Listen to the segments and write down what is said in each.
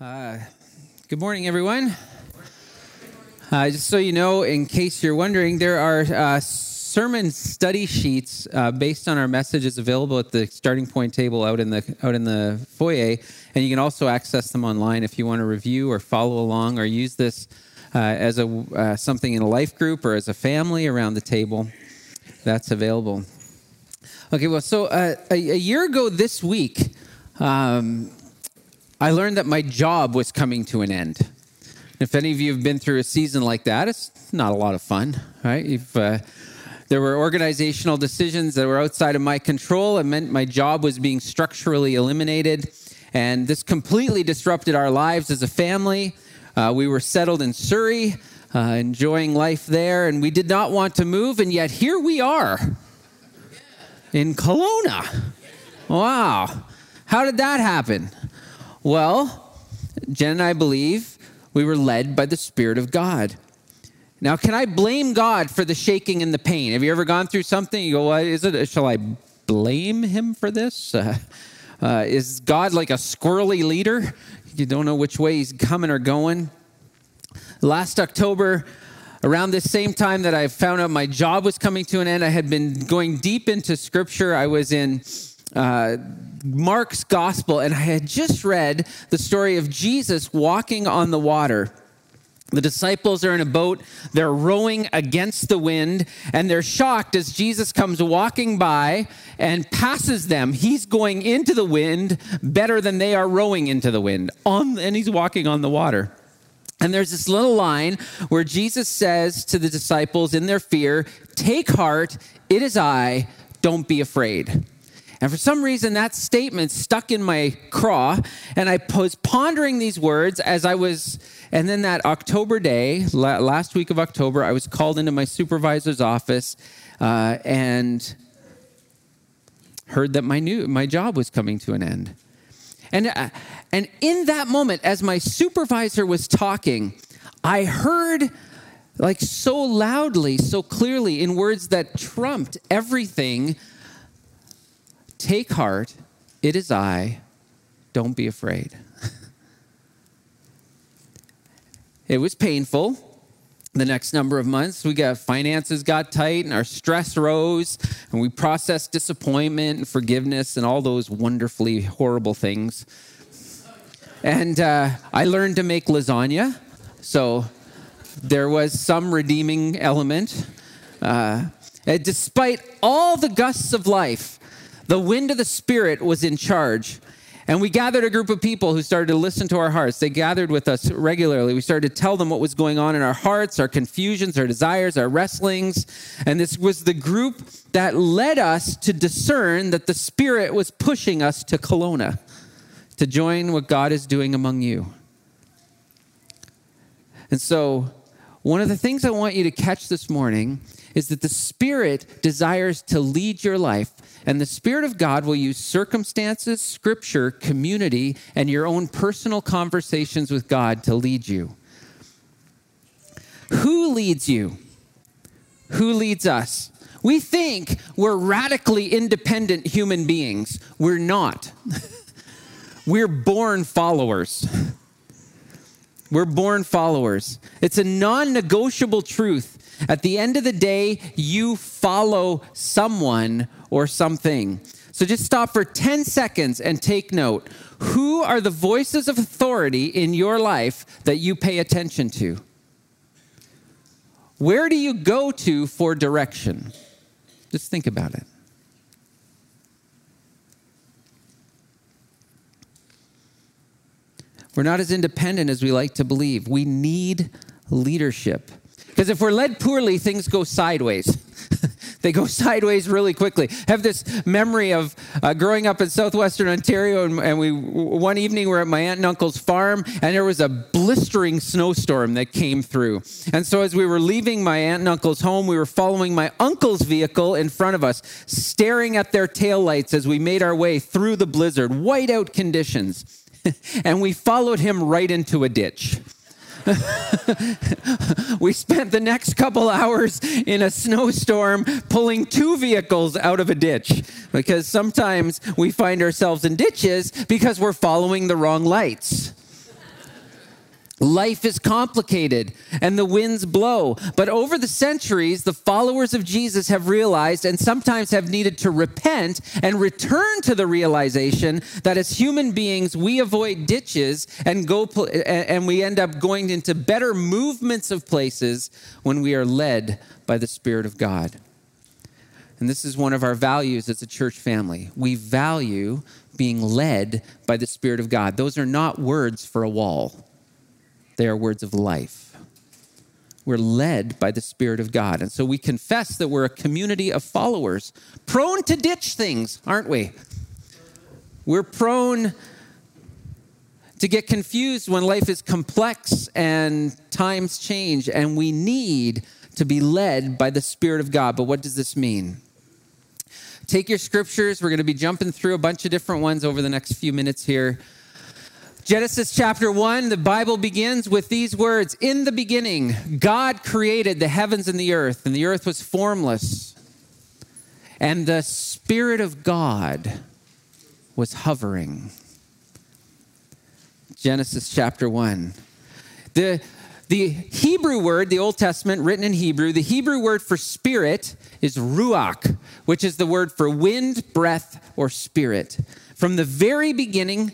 Uh, good morning, everyone. Uh, just so you know, in case you're wondering, there are uh, sermon study sheets uh, based on our messages available at the starting point table out in the out in the foyer, and you can also access them online if you want to review or follow along or use this uh, as a uh, something in a life group or as a family around the table. That's available. Okay, well, so a, a, year ago this week. Um, I learned that my job was coming to an end. If any of you have been through a season like that, it's not a lot of fun, right? If uh, there were organizational decisions that were outside of my control, it meant my job was being structurally eliminated. And this completely disrupted our lives as a family. Uh, we were settled in Surrey, uh, enjoying life there, and we did not want to move, and yet here we are in Kelowna. Wow. How did that happen? Well, Jen and I believe we were led by the Spirit of God. Now, can I blame God for the shaking and the pain? Have you ever gone through something? You go, what is it? Shall I blame him for this? Uh, uh, is God like a squirrely leader? You don't know which way he's coming or going. Last October, around this same time that I found out my job was coming to an end, I had been going deep into scripture. I was in uh, Mark's gospel, and I had just read the story of Jesus walking on the water. The disciples are in a boat, they're rowing against the wind, and they're shocked as Jesus comes walking by and passes them. He's going into the wind better than they are rowing into the wind, on, and he's walking on the water. And there's this little line where Jesus says to the disciples in their fear, Take heart, it is I, don't be afraid. And for some reason, that statement stuck in my craw. And I was pondering these words as I was, and then that October day, last week of October, I was called into my supervisor's office uh, and heard that my new my job was coming to an end. And, uh, and in that moment, as my supervisor was talking, I heard like so loudly, so clearly, in words that trumped everything Take heart, it is I. Don't be afraid. it was painful. The next number of months, we got finances got tight and our stress rose, and we processed disappointment and forgiveness and all those wonderfully horrible things. And uh, I learned to make lasagna, so there was some redeeming element. Uh, despite all the gusts of life, the wind of the Spirit was in charge. And we gathered a group of people who started to listen to our hearts. They gathered with us regularly. We started to tell them what was going on in our hearts, our confusions, our desires, our wrestlings. And this was the group that led us to discern that the Spirit was pushing us to Kelowna, to join what God is doing among you. And so, one of the things I want you to catch this morning is that the Spirit desires to lead your life and the Spirit of God will use circumstances, scripture, community, and your own personal conversations with God to lead you. Who leads you? Who leads us? We think we're radically independent human beings. We're not. we're born followers. We're born followers. It's a non negotiable truth. At the end of the day, you follow someone or something. So just stop for 10 seconds and take note. Who are the voices of authority in your life that you pay attention to? Where do you go to for direction? Just think about it. We're not as independent as we like to believe. We need leadership. Because if we're led poorly, things go sideways. they go sideways really quickly. I have this memory of uh, growing up in southwestern Ontario, and, and, we one evening we were at my aunt and uncle's farm, and there was a blistering snowstorm that came through. And so as we were leaving my aunt and uncle's home, we were following my uncle's vehicle in front of us, staring at their taillights as we made our way through the blizzard, whiteout conditions. and we followed him right into a ditch. we spent the next couple hours in a snowstorm pulling two vehicles out of a ditch because sometimes we find ourselves in ditches because we're following the wrong lights. Life is complicated and the winds blow. But over the centuries, the followers of Jesus have realized and sometimes have needed to repent and return to the realization that as human beings, we avoid ditches and go and we end up going into better movements of places when we are led by the Spirit of God. And this is one of our values as a church family. We value being led by the Spirit of God. Those are not words for a wall. They are words of life. We're led by the Spirit of God. And so we confess that we're a community of followers, prone to ditch things, aren't we? We're prone to get confused when life is complex and times change, and we need to be led by the Spirit of God. But what does this mean? Take your scriptures. We're going to be jumping through a bunch of different ones over the next few minutes here. Genesis chapter 1, the Bible begins with these words In the beginning, God created the heavens and the earth, and the earth was formless. And the Spirit of God was hovering. Genesis chapter 1. The, the Hebrew word, the Old Testament written in Hebrew, the Hebrew word for spirit is ruach, which is the word for wind, breath, or spirit. From the very beginning,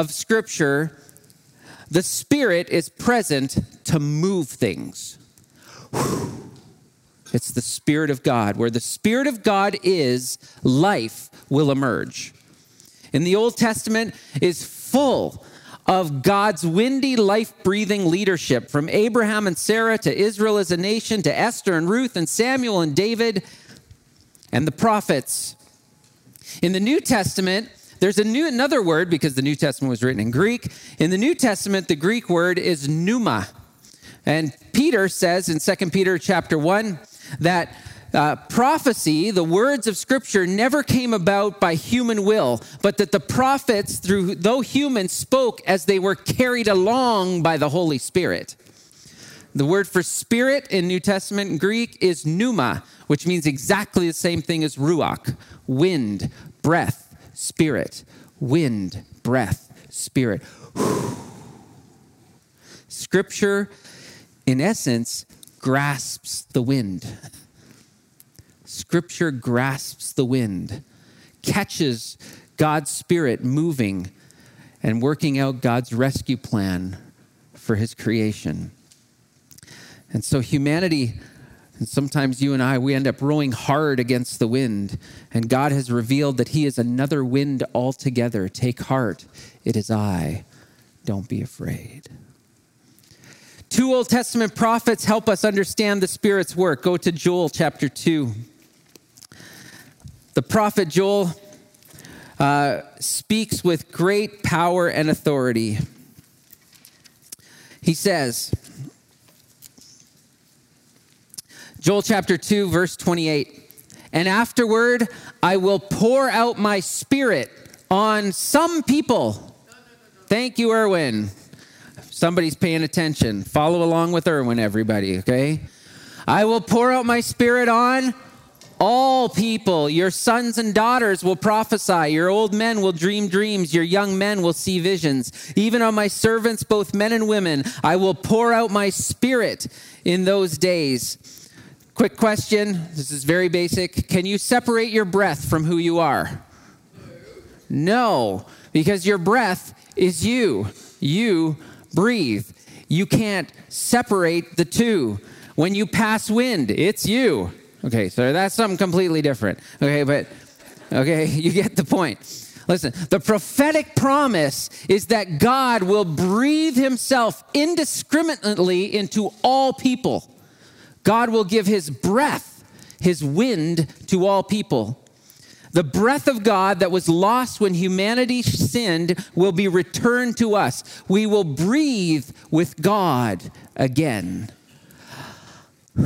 of Scripture, the Spirit is present to move things. It's the Spirit of God. Where the Spirit of God is, life will emerge. In the Old Testament is full of God's windy, life breathing leadership from Abraham and Sarah to Israel as a nation to Esther and Ruth and Samuel and David and the prophets. In the New Testament, there's a new another word because the New Testament was written in Greek. In the New Testament, the Greek word is pneuma. And Peter says in 2 Peter chapter 1 that uh, prophecy, the words of Scripture, never came about by human will, but that the prophets, through though human, spoke as they were carried along by the Holy Spirit. The word for spirit in New Testament Greek is pneuma, which means exactly the same thing as ruach, wind, breath spirit, wind, breath, spirit. Scripture, in essence, grasps the wind. Scripture grasps the wind, catches God's Spirit moving and working out God's rescue plan for his creation. And so humanity and sometimes you and I, we end up rowing hard against the wind. And God has revealed that He is another wind altogether. Take heart, it is I. Don't be afraid. Two Old Testament prophets help us understand the Spirit's work. Go to Joel chapter 2. The prophet Joel uh, speaks with great power and authority. He says, Joel chapter 2, verse 28. And afterward, I will pour out my spirit on some people. Thank you, Erwin. Somebody's paying attention. Follow along with Erwin, everybody, okay? I will pour out my spirit on all people. Your sons and daughters will prophesy. Your old men will dream dreams. Your young men will see visions. Even on my servants, both men and women, I will pour out my spirit in those days. Quick question. This is very basic. Can you separate your breath from who you are? No, because your breath is you. You breathe. You can't separate the two. When you pass wind, it's you. Okay, so that's something completely different. Okay, but okay, you get the point. Listen, the prophetic promise is that God will breathe himself indiscriminately into all people. God will give his breath, his wind to all people. The breath of God that was lost when humanity sinned will be returned to us. We will breathe with God again.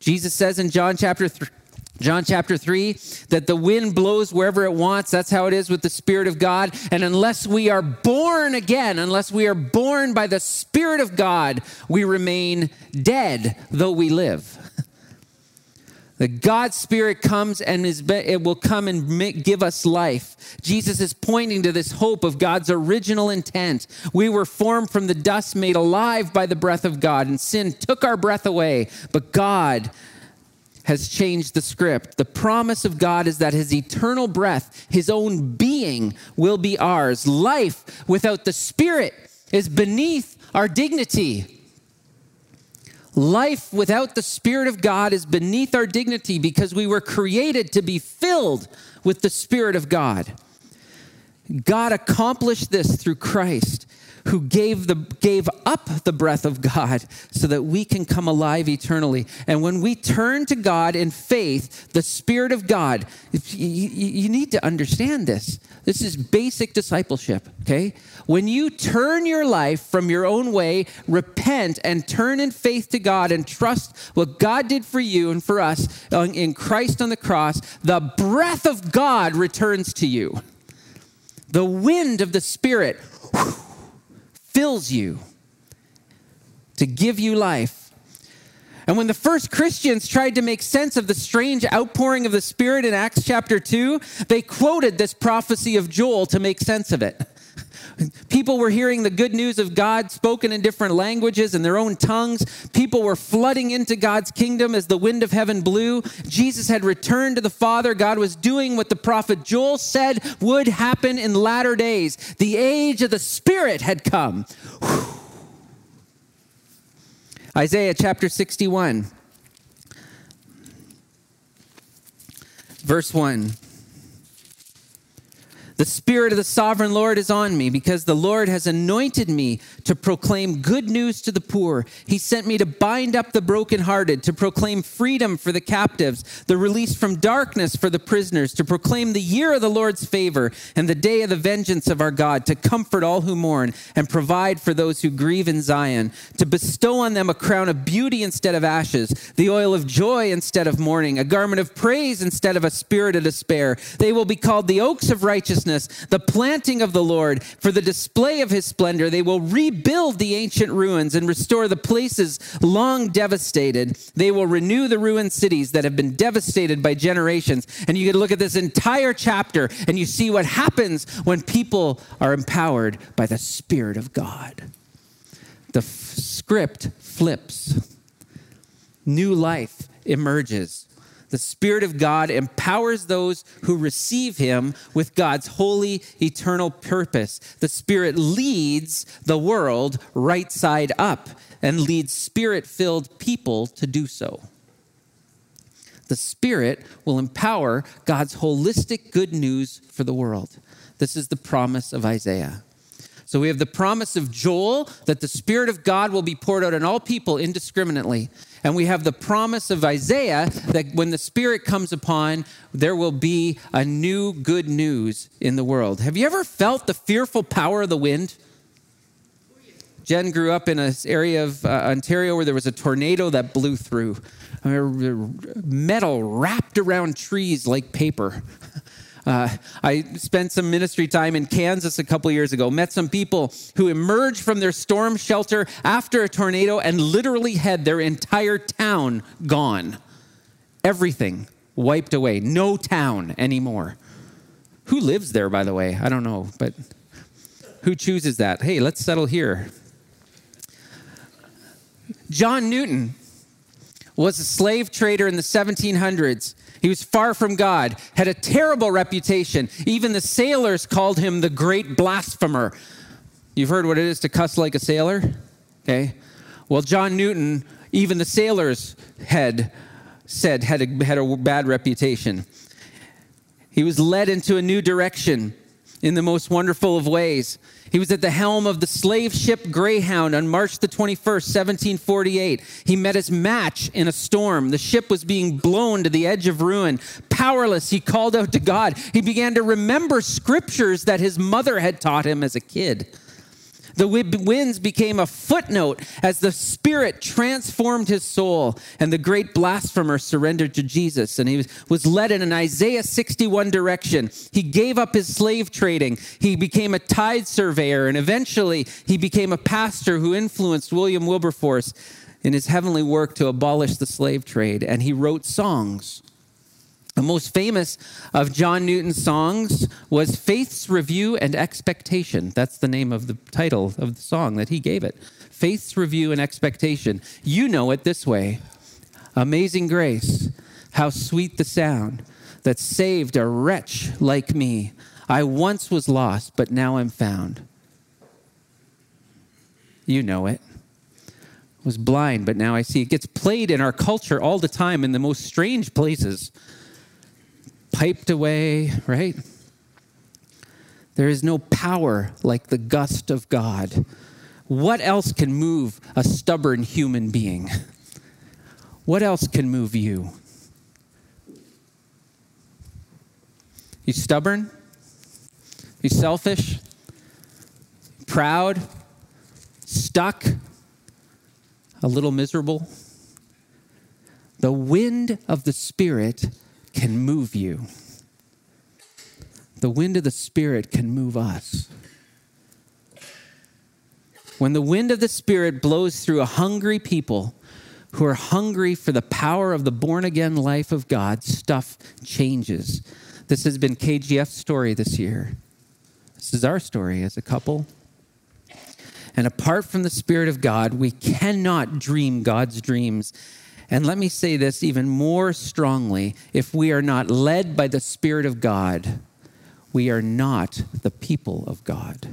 Jesus says in John chapter 3, John chapter 3, that the wind blows wherever it wants. That's how it is with the Spirit of God. And unless we are born again, unless we are born by the Spirit of God, we remain dead, though we live. The God's Spirit comes and is, it will come and give us life. Jesus is pointing to this hope of God's original intent. We were formed from the dust, made alive by the breath of God, and sin took our breath away. But God has changed the script. The promise of God is that his eternal breath, his own being, will be ours. Life without the Spirit is beneath our dignity. Life without the Spirit of God is beneath our dignity because we were created to be filled with the Spirit of God. God accomplished this through Christ, who gave, the, gave up the breath of God so that we can come alive eternally. And when we turn to God in faith, the Spirit of God, you, you need to understand this. This is basic discipleship, okay? When you turn your life from your own way, repent, and turn in faith to God and trust what God did for you and for us in Christ on the cross, the breath of God returns to you. The wind of the Spirit fills you to give you life. And when the first Christians tried to make sense of the strange outpouring of the Spirit in Acts chapter 2, they quoted this prophecy of Joel to make sense of it. People were hearing the good news of God spoken in different languages in their own tongues. People were flooding into God's kingdom as the wind of heaven blew. Jesus had returned to the Father. God was doing what the prophet Joel said would happen in latter days. The age of the Spirit had come. Whew. Isaiah chapter 61, verse 1. The Spirit of the sovereign Lord is on me because the Lord has anointed me to proclaim good news to the poor. He sent me to bind up the brokenhearted, to proclaim freedom for the captives, the release from darkness for the prisoners, to proclaim the year of the Lord's favor and the day of the vengeance of our God, to comfort all who mourn and provide for those who grieve in Zion, to bestow on them a crown of beauty instead of ashes, the oil of joy instead of mourning, a garment of praise instead of a spirit of despair. They will be called the oaks of righteousness, the planting of the Lord, for the display of his splendor. They will rebuild the ancient ruins and restore the places long devastated. They will renew the ruined cities that have been devastated by generations. And you can look at this entire chapter and you see what happens when people are empowered by the Spirit of God. The f- script flips, new life emerges. The Spirit of God empowers those who receive Him with God's holy, eternal purpose. The Spirit leads the world right side up and leads Spirit filled people to do so. The Spirit will empower God's holistic good news for the world. This is the promise of Isaiah. So we have the promise of Joel that the Spirit of God will be poured out on all people indiscriminately. And we have the promise of Isaiah that when the Spirit comes upon, there will be a new good news in the world. Have you ever felt the fearful power of the wind? Jen grew up in an area of uh, Ontario where there was a tornado that blew through. Metal wrapped around trees like paper. Uh, I spent some ministry time in Kansas a couple years ago, met some people who emerged from their storm shelter after a tornado and literally had their entire town gone. Everything wiped away. No town anymore. Who lives there, by the way? I don't know, but who chooses that? Hey, let's settle here. John Newton was a slave trader in the 1700s. He was far from God, had a terrible reputation. Even the sailors called him the great blasphemer. You've heard what it is to cuss like a sailor? Okay. Well, John Newton, even the sailors had said had a, had a bad reputation. He was led into a new direction in the most wonderful of ways. He was at the helm of the slave ship Greyhound on March the 21st, 1748. He met his match in a storm. The ship was being blown to the edge of ruin. Powerless, he called out to God. He began to remember scriptures that his mother had taught him as a kid. The winds became a footnote as the Spirit transformed his soul, and the great blasphemer surrendered to Jesus, and he was led in an Isaiah 61 direction. He gave up his slave trading. He became a tide surveyor, and eventually he became a pastor who influenced William Wilberforce in his heavenly work to abolish the slave trade, and he wrote songs. The most famous of John Newton's songs was Faith's Review and Expectation. That's the name of the title of the song that he gave it. Faith's Review and Expectation. You know it this way Amazing grace, how sweet the sound that saved a wretch like me. I once was lost, but now I'm found. You know it. Was blind, but now I see. It gets played in our culture all the time in the most strange places. Piped away, right? There is no power like the gust of God. What else can move a stubborn human being? What else can move you? You stubborn? You selfish? Proud? Stuck? A little miserable? The wind of the Spirit can move you. The wind of the Spirit can move us. When the wind of the Spirit blows through a hungry people who are hungry for the power of the born again life of God, stuff changes. This has been KGF's story this year. This is our story as a couple. And apart from the Spirit of God, we cannot dream God's dreams. And let me say this even more strongly if we are not led by the Spirit of God, we are not the people of God.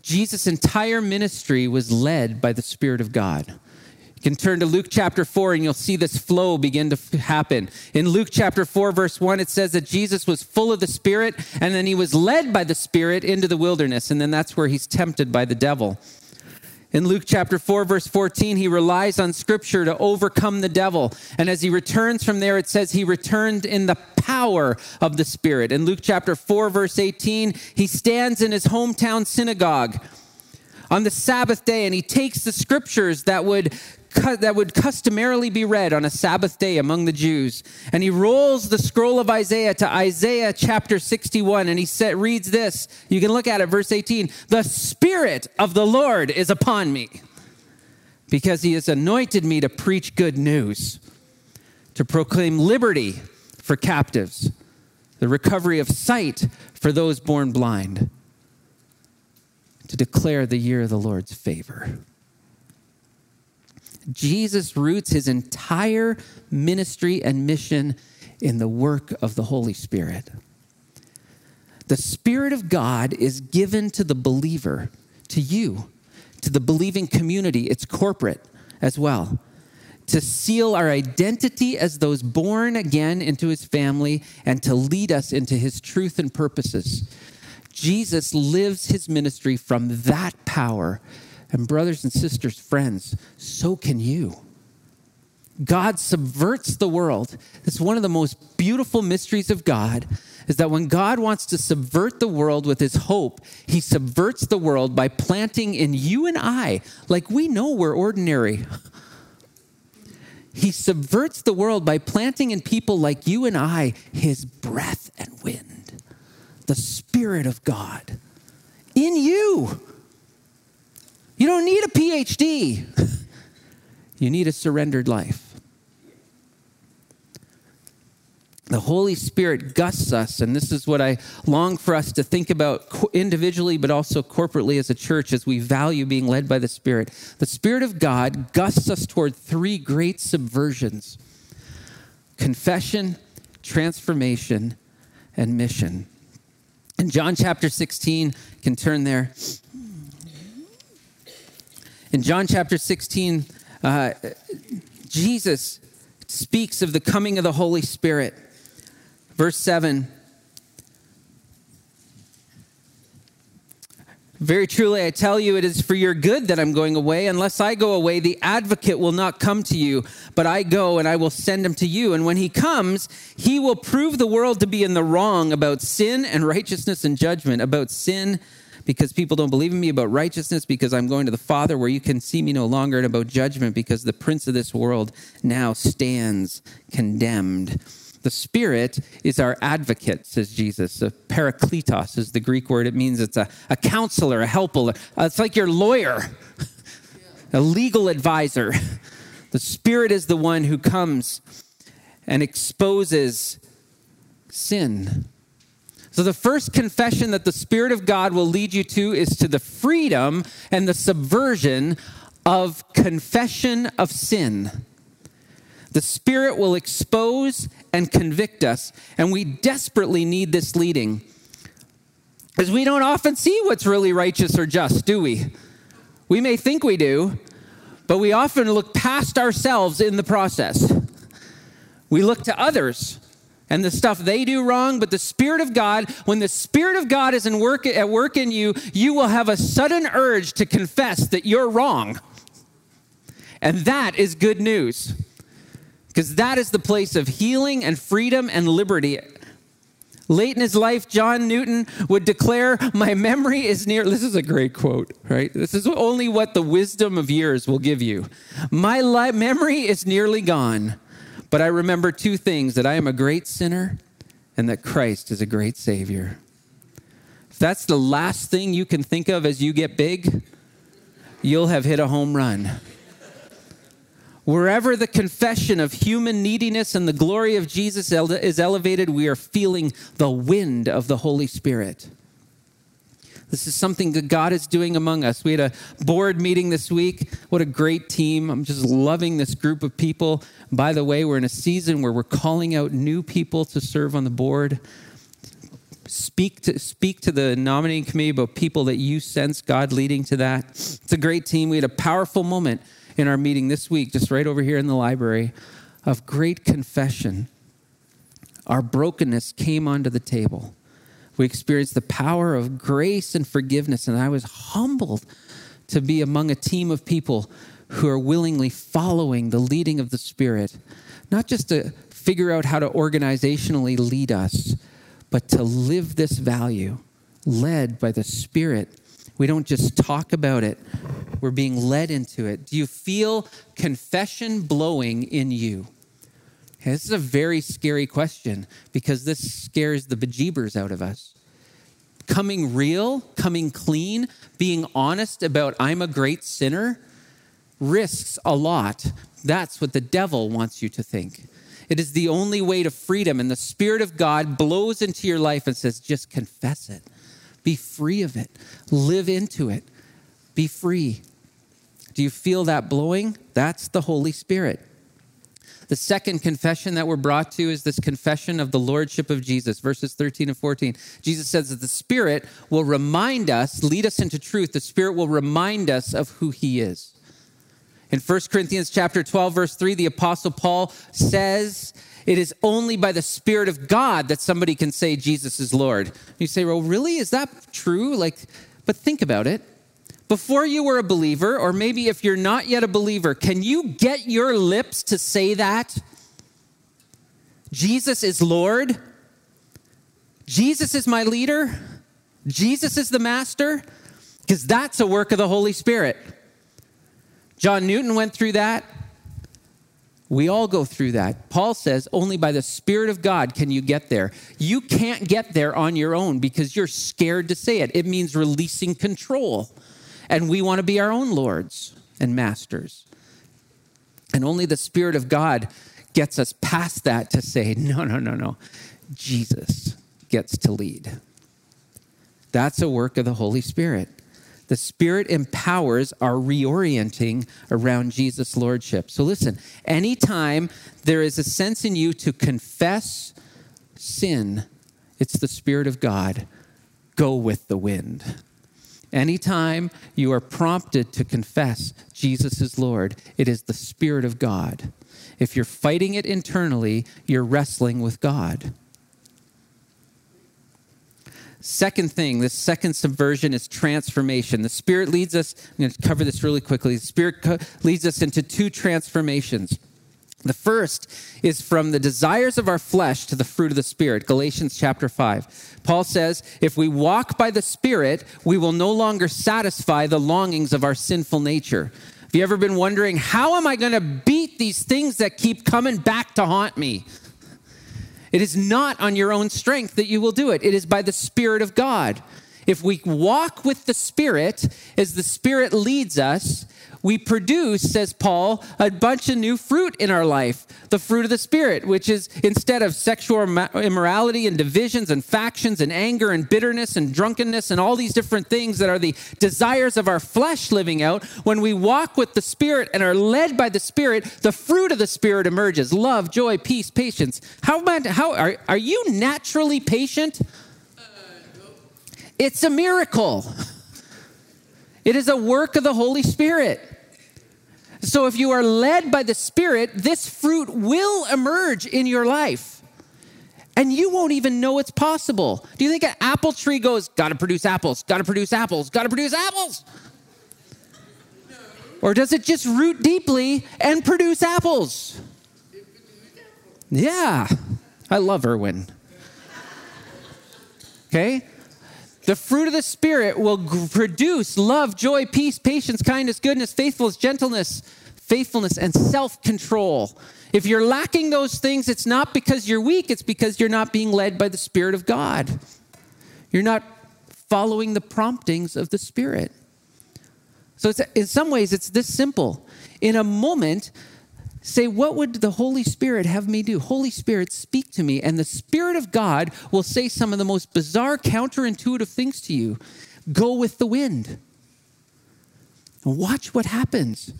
Jesus' entire ministry was led by the Spirit of God. You can turn to Luke chapter 4 and you'll see this flow begin to happen. In Luke chapter 4, verse 1, it says that Jesus was full of the Spirit and then he was led by the Spirit into the wilderness. And then that's where he's tempted by the devil. In Luke chapter 4, verse 14, he relies on scripture to overcome the devil. And as he returns from there, it says he returned in the power of the Spirit. In Luke chapter 4, verse 18, he stands in his hometown synagogue on the Sabbath day and he takes the scriptures that would that would customarily be read on a Sabbath day among the Jews. And he rolls the scroll of Isaiah to Isaiah chapter 61, and he reads this. You can look at it, verse 18. The Spirit of the Lord is upon me, because he has anointed me to preach good news, to proclaim liberty for captives, the recovery of sight for those born blind, to declare the year of the Lord's favor. Jesus roots his entire ministry and mission in the work of the Holy Spirit. The Spirit of God is given to the believer, to you, to the believing community. It's corporate as well. To seal our identity as those born again into his family and to lead us into his truth and purposes. Jesus lives his ministry from that power and brothers and sisters, friends, so can you. God subverts the world. It's one of the most beautiful mysteries of God is that when God wants to subvert the world with his hope, he subverts the world by planting in you and I, like we know we're ordinary. He subverts the world by planting in people like you and I his breath and wind, the Spirit of God in you. You don't need a PhD, you need a surrendered life. The Holy Spirit gusts us, and this is what I long for us to think about individually, but also corporately as a church as we value being led by the Spirit. The Spirit of God gusts us toward three great subversions confession, transformation, and mission. In John chapter 16, can turn there. In John chapter 16, uh, Jesus speaks of the coming of the Holy Spirit. Verse 7 Very truly, I tell you, it is for your good that I'm going away. Unless I go away, the advocate will not come to you, but I go and I will send him to you. And when he comes, he will prove the world to be in the wrong about sin and righteousness and judgment, about sin because people don't believe in me, about righteousness because I'm going to the Father where you can see me no longer, and about judgment because the prince of this world now stands condemned. The Spirit is our advocate, says Jesus. A parakletos is the Greek word. It means it's a, a counselor, a helper. It's like your lawyer, a legal advisor. The Spirit is the one who comes and exposes sin. So, the first confession that the Spirit of God will lead you to is to the freedom and the subversion of confession of sin. The Spirit will expose and convict us, and we desperately need this leading. Because we don't often see what's really righteous or just, do we? We may think we do, but we often look past ourselves in the process. We look to others and the stuff they do wrong, but the Spirit of God, when the Spirit of God is in work, at work in you, you will have a sudden urge to confess that you're wrong. And that is good news because that is the place of healing and freedom and liberty. Late in his life, John Newton would declare, My memory is near. This is a great quote, right? This is only what the wisdom of years will give you. My li- memory is nearly gone, but I remember two things that I am a great sinner and that Christ is a great Savior. If that's the last thing you can think of as you get big, you'll have hit a home run. Wherever the confession of human neediness and the glory of Jesus is elevated, we are feeling the wind of the Holy Spirit. This is something that God is doing among us. We had a board meeting this week. What a great team. I'm just loving this group of people. By the way, we're in a season where we're calling out new people to serve on the board. Speak to, speak to the nominating committee about people that you sense God leading to that. It's a great team. We had a powerful moment in our meeting this week, just right over here in the library, of great confession. Our brokenness came onto the table. We experienced the power of grace and forgiveness, and I was humbled to be among a team of people who are willingly following the leading of the Spirit, not just to figure out how to organizationally lead us, but to live this value, led by the Spirit we don't just talk about it, we're being led into it. Do you feel confession blowing in you? Okay, this is a very scary question because this scares the bejeebers out of us. Coming real, coming clean, being honest about I'm a great sinner risks a lot. That's what the devil wants you to think. It is the only way to freedom, and the Spirit of God blows into your life and says, just confess it. Be free of it. Live into it. Be free. Do you feel that blowing? That's the Holy Spirit. The second confession that we're brought to is this confession of the Lordship of Jesus, verses 13 and 14. Jesus says that the Spirit will remind us, lead us into truth. The Spirit will remind us of who He is. In 1 Corinthians chapter 12, verse 3, the Apostle Paul says it is only by the Spirit of God that somebody can say Jesus is Lord. You say, well, really? Is that true? Like, but think about it. Before you were a believer, or maybe if you're not yet a believer, can you get your lips to say that? Jesus is Lord. Jesus is my leader. Jesus is the master. Because that's a work of the Holy Spirit. John Newton went through that. We all go through that. Paul says only by the Spirit of God can you get there. You can't get there on your own because you're scared to say it. It means releasing control. And we want to be our own lords and masters. And only the Spirit of God gets us past that to say, no, no, no, no. Jesus gets to lead. That's a work of the Holy Spirit. The Spirit empowers our reorienting around Jesus' Lordship. So listen, anytime there is a sense in you to confess sin, it's the Spirit of God. Go with the wind. Anytime you are prompted to confess Jesus is Lord, it is the Spirit of God. If you're fighting it internally, you're wrestling with God. Second thing, this second subversion is transformation. The Spirit leads us, I'm going to cover this really quickly. The Spirit co- leads us into two transformations. The first is from the desires of our flesh to the fruit of the Spirit, Galatians chapter 5. Paul says, If we walk by the Spirit, we will no longer satisfy the longings of our sinful nature. Have you ever been wondering, how am I going to beat these things that keep coming back to haunt me? It is not on your own strength that you will do it, it is by the Spirit of God. If we walk with the Spirit as the Spirit leads us, we produce, says Paul, a bunch of new fruit in our life. The fruit of the Spirit, which is instead of sexual immorality and divisions and factions and anger and bitterness and drunkenness and all these different things that are the desires of our flesh living out, when we walk with the Spirit and are led by the Spirit, the fruit of the Spirit emerges love, joy, peace, patience. How, about, how are, are you naturally patient? It's a miracle. It is a work of the Holy Spirit. So if you are led by the Spirit, this fruit will emerge in your life. And you won't even know it's possible. Do you think an apple tree goes, gotta produce apples, gotta produce apples, gotta produce apples? Or does it just root deeply and produce apples? Yeah, I love Erwin. Okay? The fruit of the Spirit will produce love, joy, peace, patience, kindness, goodness, faithfulness, gentleness, faithfulness, and self control. If you're lacking those things, it's not because you're weak, it's because you're not being led by the Spirit of God. You're not following the promptings of the Spirit. So, in some ways, it's this simple. In a moment, Say, what would the Holy Spirit have me do? Holy Spirit, speak to me. And the Spirit of God will say some of the most bizarre, counterintuitive things to you. Go with the wind. Watch what happens.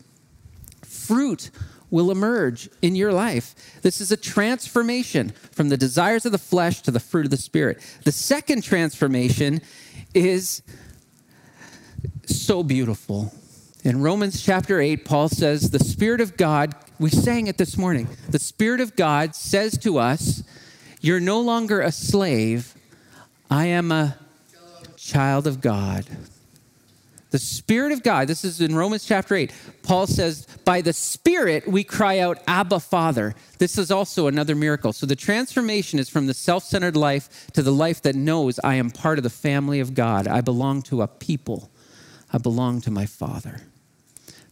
Fruit will emerge in your life. This is a transformation from the desires of the flesh to the fruit of the Spirit. The second transformation is so beautiful. In Romans chapter 8, Paul says, The Spirit of God we sang it this morning. The Spirit of God says to us, You're no longer a slave, I am a child of God. The Spirit of God, this is in Romans chapter 8. Paul says, By the Spirit we cry out, Abba, Father. This is also another miracle. So the transformation is from the self centered life to the life that knows I am part of the family of God. I belong to a people, I belong to my Father.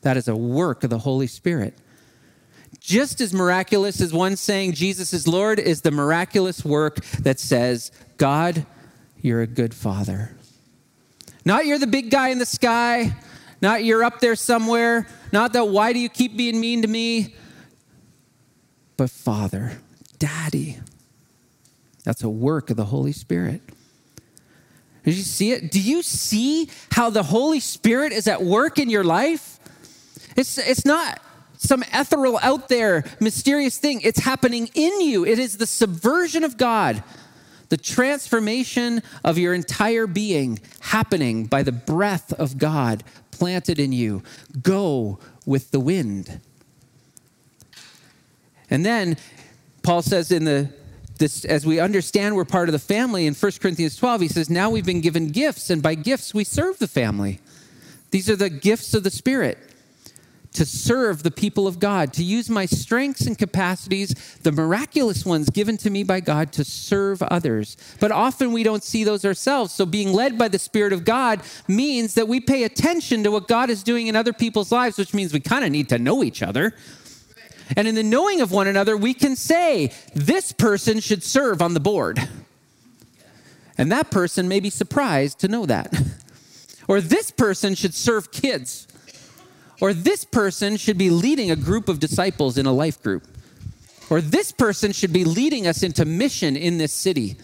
That is a work of the Holy Spirit. Just as miraculous as one saying Jesus is Lord is the miraculous work that says, God, you're a good father. Not you're the big guy in the sky, not you're up there somewhere, not that why do you keep being mean to me, but Father, Daddy. That's a work of the Holy Spirit. Did you see it? Do you see how the Holy Spirit is at work in your life? It's, it's not some ethereal out there mysterious thing. It's happening in you. It is the subversion of God, the transformation of your entire being happening by the breath of God planted in you. Go with the wind. And then Paul says in the this, as we understand we're part of the family in 1 Corinthians 12, he says, Now we've been given gifts, and by gifts we serve the family. These are the gifts of the Spirit to serve the people of God, to use my strengths and capacities, the miraculous ones given to me by God, to serve others. But often we don't see those ourselves. So being led by the Spirit of God means that we pay attention to what God is doing in other people's lives, which means we kind of need to know each other. And in the knowing of one another, we can say, this person should serve on the board. And that person may be surprised to know that. or this person should serve kids or this person should be leading a group of disciples in a life group. Or this person should be leading us into mission in this city.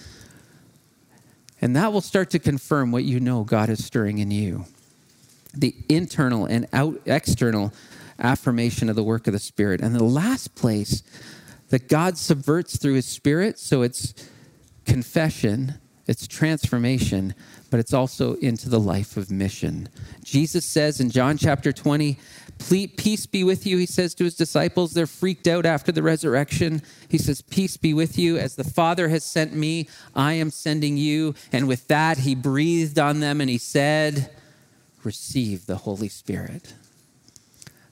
And that will start to confirm what you know God is stirring in you. The internal and out, external affirmation of the work of the Spirit. And the last place that God subverts through his Spirit, so it's confession, it's transformation, but it's also into the life of mission. Jesus says in John chapter 20, Peace be with you, he says to his disciples. They're freaked out after the resurrection. He says, Peace be with you. As the Father has sent me, I am sending you. And with that, he breathed on them and he said, Receive the Holy Spirit.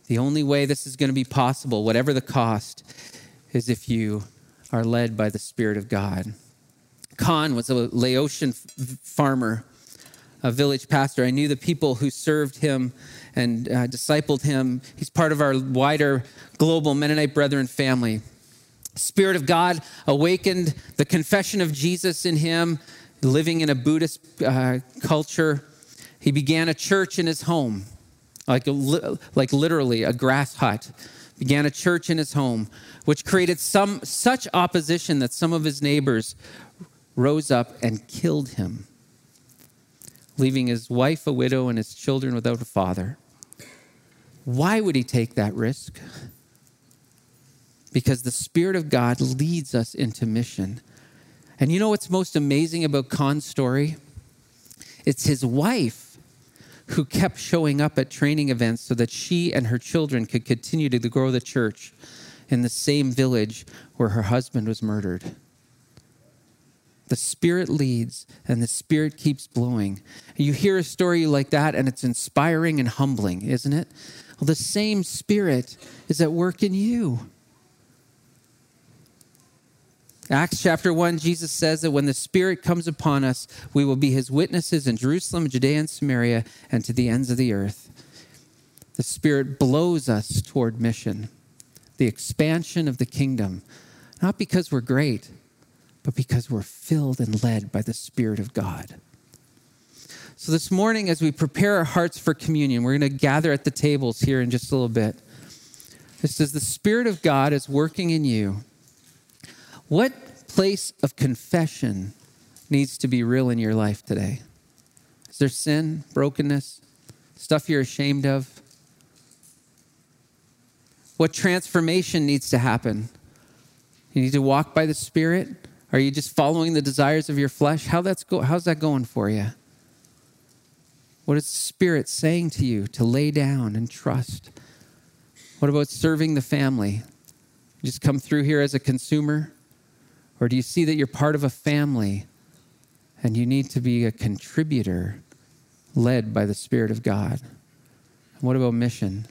The only way this is going to be possible, whatever the cost, is if you are led by the Spirit of God. Khan was a Laotian farmer a village pastor. I knew the people who served him and uh, discipled him. He's part of our wider global Mennonite Brethren family. Spirit of God awakened the confession of Jesus in him, living in a Buddhist uh, culture. He began a church in his home, like, a, like literally a grass hut. Began a church in his home, which created some, such opposition that some of his neighbors rose up and killed him, leaving his wife a widow and his children without a father. Why would he take that risk? because the Spirit of God leads us into mission. And you know what's most amazing about Khan's story? It's his wife who kept showing up at training events so that she and her children could continue to grow the church in the same village where her husband was murdered. The Spirit leads and the Spirit keeps blowing. You hear a story like that and it's inspiring and humbling, isn't it? Well, the same Spirit is at work in you. Acts chapter 1, Jesus says that when the Spirit comes upon us, we will be his witnesses in Jerusalem, Judea, and Samaria, and to the ends of the earth. The Spirit blows us toward mission, the expansion of the kingdom, not because we're great, but because we're filled and led by the Spirit of God. So, this morning, as we prepare our hearts for communion, we're going to gather at the tables here in just a little bit. Just says, the Spirit of God is working in you, what place of confession needs to be real in your life today? Is there sin, brokenness, stuff you're ashamed of? What transformation needs to happen? You need to walk by the Spirit? Are you just following the desires of your flesh? How that's go, how's that going for you? What is the Spirit saying to you to lay down and trust? What about serving the family? You just come through here as a consumer? Or do you see that you're part of a family and you need to be a contributor led by the Spirit of God? what about mission?